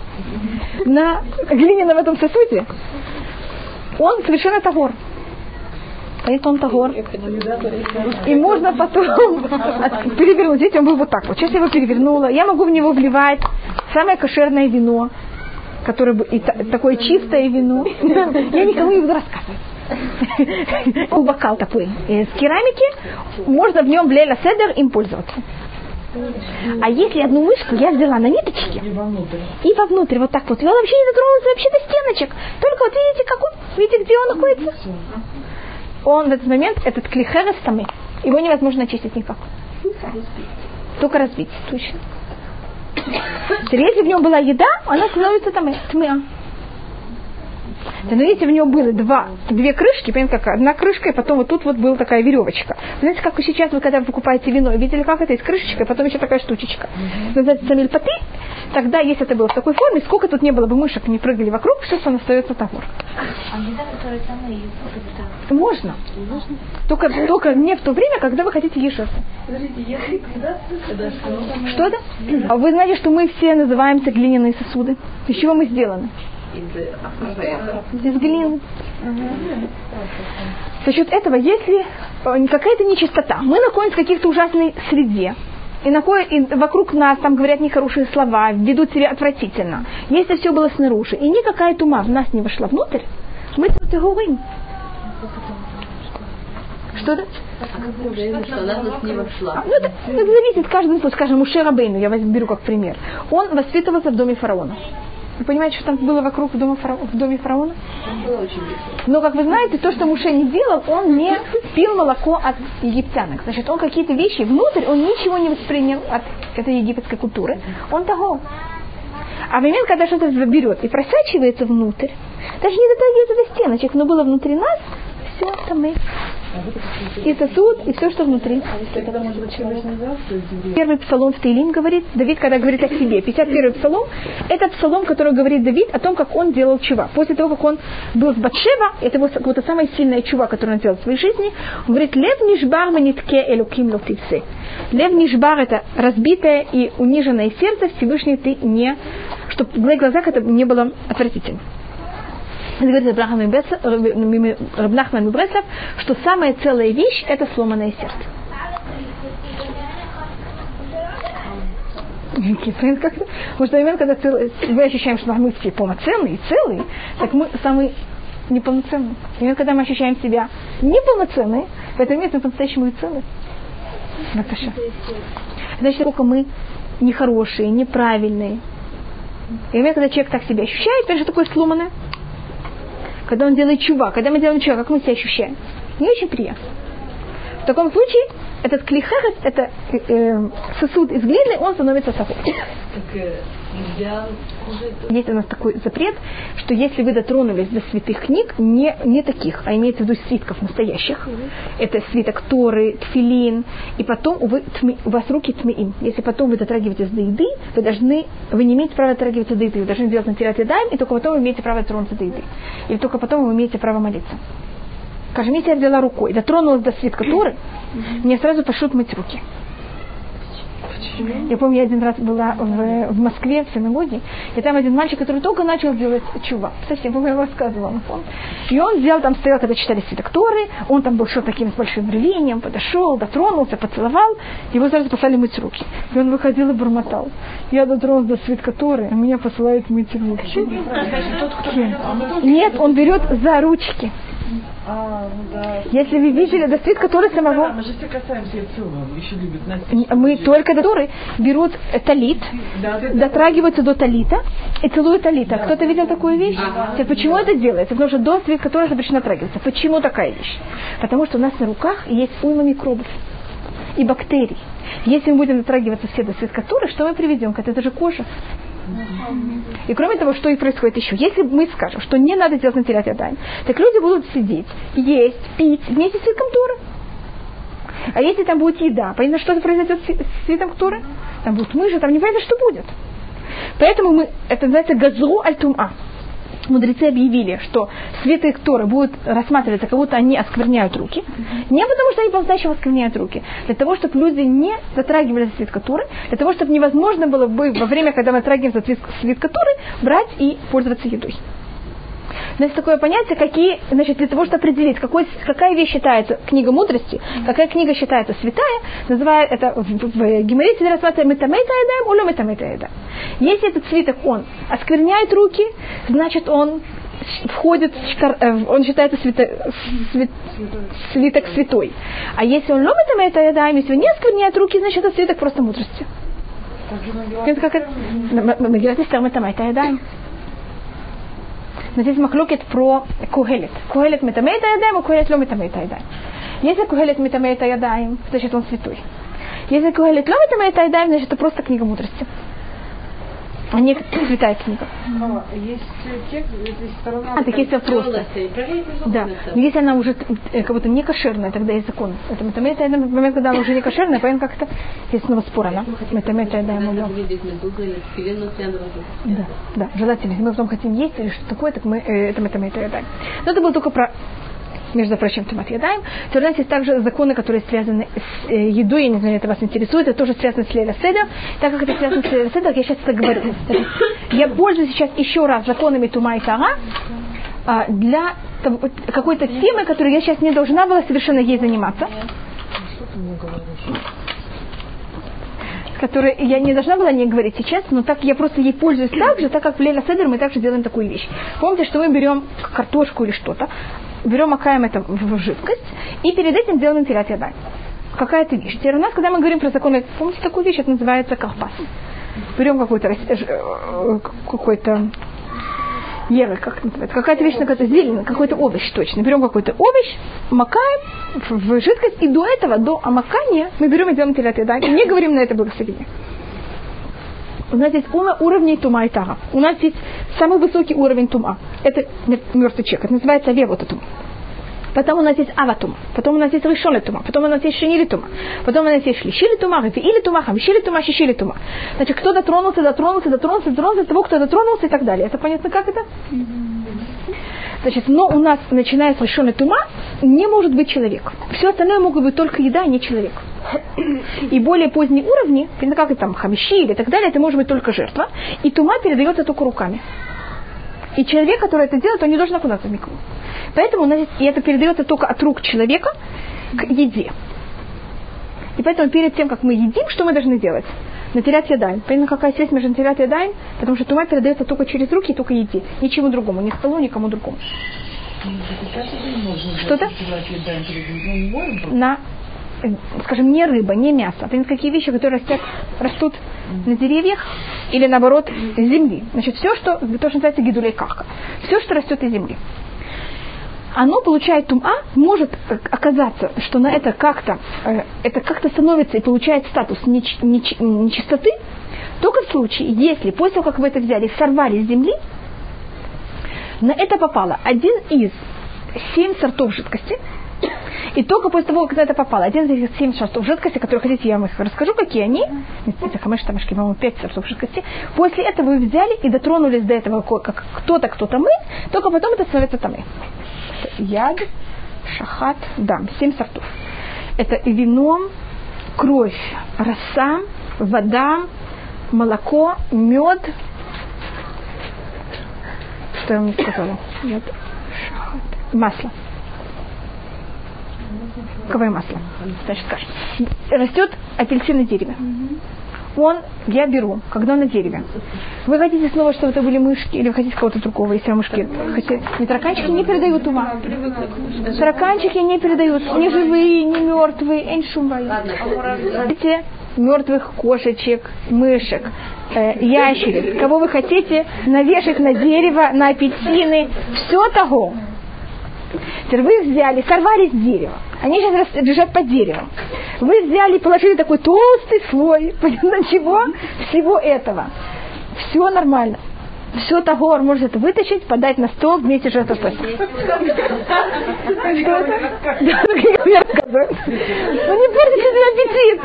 На глиняном этом сосуде. Он совершенно тагор. Поэтому он тагор. И можно потом *laughs* перевернуть. Видите, он был вот так вот. Сейчас я его перевернула. Я могу в него вливать самое кошерное вино, которое и такое чистое вино. *laughs* Я никому не буду рассказывать. *laughs* бокал такой э, с керамики, можно в нем в Лейла Седер им пользоваться. А если одну мышку я взяла на ниточке И вовнутрь. и вовнутрь вот так вот, и он вообще не дотронулся вообще до стеночек. Только вот видите, как он, видите, где он находится? Он в этот момент, этот клихерес там, его невозможно очистить никак. Только разбить, точно. Если в нем была еда, она становится там тмыа. Но если в нем было два, две крышки, понимаете, как одна крышка, и потом вот тут вот была такая веревочка. Знаете, как вы сейчас, вы когда вы покупаете вино, видели, как это, есть крышечка, и потом еще такая штучечка. Называется самильпаты. Тогда, если это было в такой форме, сколько тут не было бы мышек, не прыгали вокруг, все, что остается. А еда, которая там и это Можно. Только, только не в то время, когда вы хотите что-то. Что это? А Вы знаете, что мы все называемся глиняные сосуды. Из чего мы сделаны? Из глины. За счет этого, если э, какая-то нечистота, мы находимся в каких-то ужасной среде, и, находят, и вокруг нас там говорят нехорошие слова, ведут себя отвратительно. Если все было снаружи, и никакая тума в нас не вошла внутрь, мы говорим. Это? Что она нас не вошла. Ну, это, это зависит каждый случай. Скажем, Муше Рабейну, я возьму, беру как пример. Он воспитывался в доме фараона. Вы понимаете, что там было вокруг в доме, фараона, в доме фараона? Но, как вы знаете, то, что Муше не делал, он не пил молоко от египтянок. Значит, он какие-то вещи внутрь, он ничего не воспринял от этой египетской культуры. Он того. А в момент, когда что-то берет и просачивается внутрь, даже не дотрагивается до стеночек, но было внутри нас, все там мы. И сосуд, и все, что внутри. Первый псалом в Таилим говорит, Давид, когда говорит о себе, 51 псалом, это псалом, который говорит Давид о том, как он делал чува. После того, как он был с Батшева, это его какая-то самая сильная чува, которую он сделал в своей жизни, он говорит, лев нишбар манитке элуким лотивсе. Лев нишбар это разбитое и униженное сердце, Всевышний ты не, чтобы в глазах это не было отвратительно. Это говорит Рабнахман Мибреслав, что самая целая вещь – это сломанное сердце. Потому что момент, когда мы ощущаем, что мы все полноценные целые, так мы самые неполноценные. И момент, когда мы ощущаем себя неполноценные, в этом месте мы по-настоящему и целые. Наташа. Значит, сколько мы нехорошие, неправильные. И момент, когда человек так себя ощущает, это же такое сломанное. Когда он делает чува, когда мы делаем чува, как мы себя ощущаем? Не очень приятно. В таком случае этот клихерес, это э, э, сосуд из глины, он становится сахар. Нельзя. Есть у нас такой запрет, что если вы дотронулись до святых книг, не, не таких, а имеется в виду свитков настоящих, это свиток Торы, Тфилин, и потом у, вы, тми- у вас руки тмиим. Если потом вы дотрагиваетесь до еды, вы должны, вы не имеете права дотрагиваться до еды, вы должны делать натирать едаем, и только потом вы имеете право дотронуться до еды. И только потом вы имеете право молиться. Скажем, если я взяла рукой, дотронулась до свитка Торы, мне сразу пошлют мыть руки. Я помню, я один раз была в, в Москве, в синагоге, и там один мальчик, который только начал делать чува. Совсем, по-моему, я рассказывала. он. И он взял, там стоял, когда читали свиток Торы, он там был шел таким с большим рвением, подошел, дотронулся, поцеловал, его сразу послали мыть руки. И он выходил и бормотал. Я дотронулся до свитка Торы, а меня посылают мыть руки. Нет, он берет за ручки. А, ну да. Если вы видели свитка Торы Да, самого, мы же все касаемся и целуем. Еще любят носить. мы только до Торы берут талит, Да, да, да. дотрагиваются до талита и целуют талита. Кто-то видел такую вещь? Теперь Почему это делается? Потому что до свитка Торы запрещено дотрагиваться. Почему такая вещь? Потому что у нас на руках есть уйма микробов и бактерий. Если мы будем дотрагиваться все до свитка Торы, что мы приведем к? Это же кожа. И кроме того, что и происходит еще, если мы скажем, что не надо делать натирать ядань, так люди будут сидеть, есть, пить вместе с свитком Торы. А если там будет еда, понятно, что произойдет с свитком Торы? Там будут мыши, там непонятно, что будет. Поэтому мы, это называется газру аль-тума. Мудрецы объявили, что святые Торы будут рассматриваться, как будто они оскверняют руки. Не потому, что они по-настоящему оскверняют руки. Для того, чтобы люди не затрагивали свитка Торы. Для того, чтобы невозможно было бы во время, когда мы затрагиваем свитка Торы, брать и пользоваться едой. Значит, такое понятие, какие, значит, для того, чтобы определить, какой, какая вещь считается книга мудрости, какая книга считается святая, называют это в, в, в геморите едаем, метамета едаем. Если этот свиток, он оскверняет руки, значит, он входит, э, он считается свято- свят- свиток святой. А если он ломит им это ядаем, если он не оскверняет руки, значит это свиток просто мудрости. Это как это? מגילת אסתר это это ידיים. Но здесь מחלוקת про קהלת. קהלת מטמאת ידיים, а קהלת לא מטמאת ידיים. Если קהלת מטמאת ידיים, значит он святой. Если קהלת לא מטמאת ידיים, значит это просто книга мудрости. А не святая книга. Хава, Есть э, текст, есть сторона. А, так есть вопросы. Да. Но если она уже э, как будто не кошерная, тогда есть закон. Это מטמאת, это момент, когда она уже не кошерная, поэтому как-то есть снова спор, она. Метамета, да, ему Да, да, желательно. Если мы потом хотим есть или что такое, так мы э, это метамета ядаем. Но это было только про между прочим, томат ядаем. То у нас есть также законы, которые связаны с э, едой, я не знаю, это вас интересует, это тоже связано с Леля Седа. Так как это связано с Леля Седа, я сейчас это говорю. Я пользуюсь сейчас еще раз законами Тума и Тара а, для какой-то темы, которой я сейчас не должна была совершенно ей заниматься. с которой я не должна была не говорить сейчас, но так я просто ей пользуюсь так же, так как в Леля Седер мы также делаем такую вещь. Помните, что мы берем картошку или что-то, берем, макаем это в жидкость, и перед этим делаем интеллят ядай. Какая-то вещь. Теперь у нас, когда мы говорим про законы, помните такую вещь, это называется колпас. Берем какой-то э, э, какой-то Евы, как это называется? Какая-то вещь, какая-то зелень, какой-то овощ точно. Берем какой-то овощ, макаем в жидкость, и до этого, до омакания, мы берем и делаем телят да, и не говорим на это благословение. У нас есть ума уровней тума и тара. У нас есть самый высокий уровень тума. Это мертвый человек. Это называется вевота тума. Потом у нас есть аватума, потом у нас есть решоли тума, потом у нас есть шинили тума, потом у нас есть шлишили тума, или тума, хамшили тума, шишили тума. Значит, кто дотронулся, дотронулся, дотронулся, дотронулся до того, кто дотронулся и так далее. Это понятно, как это? Значит, но у нас, начиная с решоли тума, не может быть человек. Все остальное могут быть только еда, а не человек. И более поздние уровни, как это там, хамиши или так далее, это может быть только жертва. И тума передается только руками. И человек, который это делает, он не должен окунаться в микву. Поэтому у нас есть- и это передается только от рук человека к еде. И поэтому перед тем, как мы едим, что мы должны делать? Натерять ядаем. Понятно, какая связь между натерять ядаем? Потому что тума передается только через руки и только еде. Ничему другому, ни столу, никому другому. Что-то? На, э, скажем, не рыба, не мясо. А понятно, какие вещи, которые растят, растут на деревьях или наоборот с земли. Значит, все, что, то, что называется гидулей. Все, что растет из земли оно получает тума, может оказаться, что на это как-то, э, это как-то становится и получает статус неч- неч- нечистоты, только в случае, если после того, как вы это взяли, сорвали с земли, на это попало один из семь сортов жидкости, и только после того, как на это попало, один из этих семь сортов жидкости, которые хотите, я вам их расскажу, какие они, это хамеш тамашки, по-моему, пять сортов жидкости, после этого вы взяли и дотронулись до этого, как кто-то, кто-то мы, только потом это становится тамы яд, шахат, дам. Семь сортов. Это и вино, кровь, роса, вода, молоко, мед. Что я вам сказала? Яд, шахат. Масло. Какое масло? Значит, скажем. Растет апельсин на дереве. Он, я беру, когда он на дереве. Вы хотите снова, чтобы это были мышки, или вы хотите кого-то другого, если вам мышки хотите. Не тараканчики не передают ума. Тараканчики не передают, ни живые, ни мертвые, эншумбай. Мертвых кошечек, мышек, э, ящериц, кого вы хотите навешать на дерево, на апельсины, все того. Теперь вы взяли, сорвали с дерева. Они сейчас лежат под деревом. Вы взяли и положили такой толстый слой, *laughs* понятно чего? Всего этого. Все нормально. Все того может это вытащить, подать на стол вместе с я рассказываю. Ну не портите аппетит.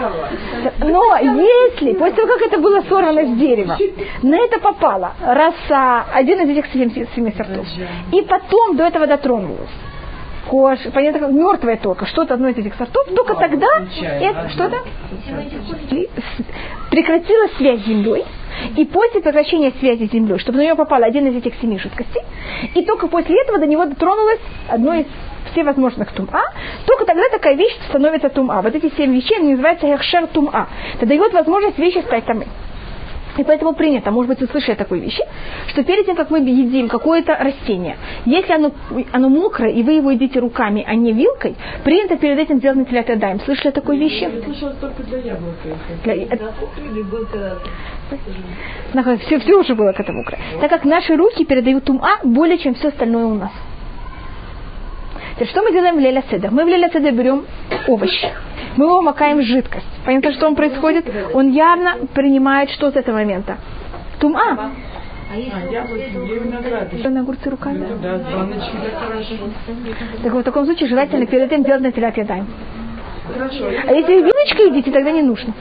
Но если, после того, как это было сорвано с дерева, на это попала роса, один из этих семи сортов, и потом до этого дотронулась, кош, понятно, как мертвое только, что-то одно из этих сортов, только тогда это, что-то прекратила связь с землей, и после прекращения связи с землей, чтобы на нее попал один из этих семи жидкостей, и только после этого до него дотронулось одно из всевозможных тума, только тогда такая вещь становится тума. Вот эти семь вещей они называются эхшер тума. Это дает возможность вещи стать тамы. И поэтому принято, может быть, вы слышали такой вещи, что перед тем, как мы едим какое-то растение, если оно, оно мокрое, и вы его едите руками, а не вилкой, принято перед этим делать на телятадаем. Слышали о такой вещи? Слышала только для яблока. Для- Нахуй, Все, все уже было к этому краю. Так как наши руки передают тума более, чем все остальное у нас. Теперь, что мы делаем в леля седер? Мы в леля седер берем овощ. Мы его макаем в жидкость. Понятно, что он происходит? Он явно принимает что с этого момента? Тума. А, еще. На огурцы руками. Да, да. Так вот, в таком случае желательно перед этим делать на телят ядаем. А если вилочкой едите, тогда не нужно.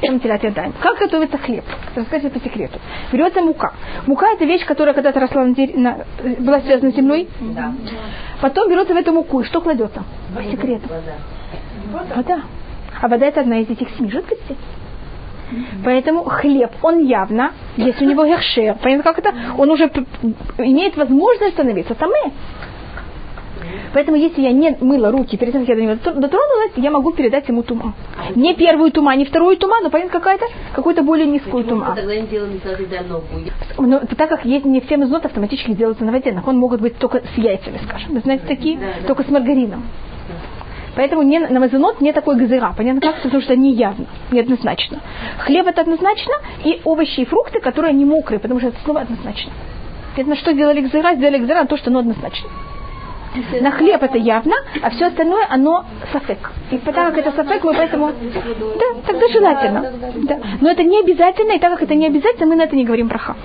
Чем телят ядаем. Как готовится хлеб? Расскажите по секрету. Берется мука. Мука это вещь, которая когда-то росла на на- была связана с землей. Потом берется в эту муку. И что кладется? По секрету. Вода. А вода это одна из этих семи жидкостей. Поэтому хлеб, он явно, если у него гершер, понятно, как это? Он уже имеет возможность становиться тамэ. Поэтому если я не мыла руки перед тем, как я до него дотр- дотронулась, я могу передать ему тума. Не первую тума, не вторую тума, но понятно какая-то, какую-то более низкую тума. Тогда не делаем ногу. Но так как есть не все мезноты автоматически делаются на воде, он могут быть только с яйцами, скажем. Вы знаете такие? Только с маргарином. Поэтому не, на мазонот не такой газыра. Понятно как? Потому что не явно, неоднозначно. Хлеб это однозначно, и овощи и фрукты, которые не мокрые, потому что это слово однозначно. Это на что сделали гзыра? Сделали гзыра на то, что оно однозначно. На хлеб это явно, а все остальное оно сафек. И так как это сафек, мы поэтому... Да, тогда желательно. Да. Но это не обязательно, и так как это не обязательно, мы на это не говорим браха.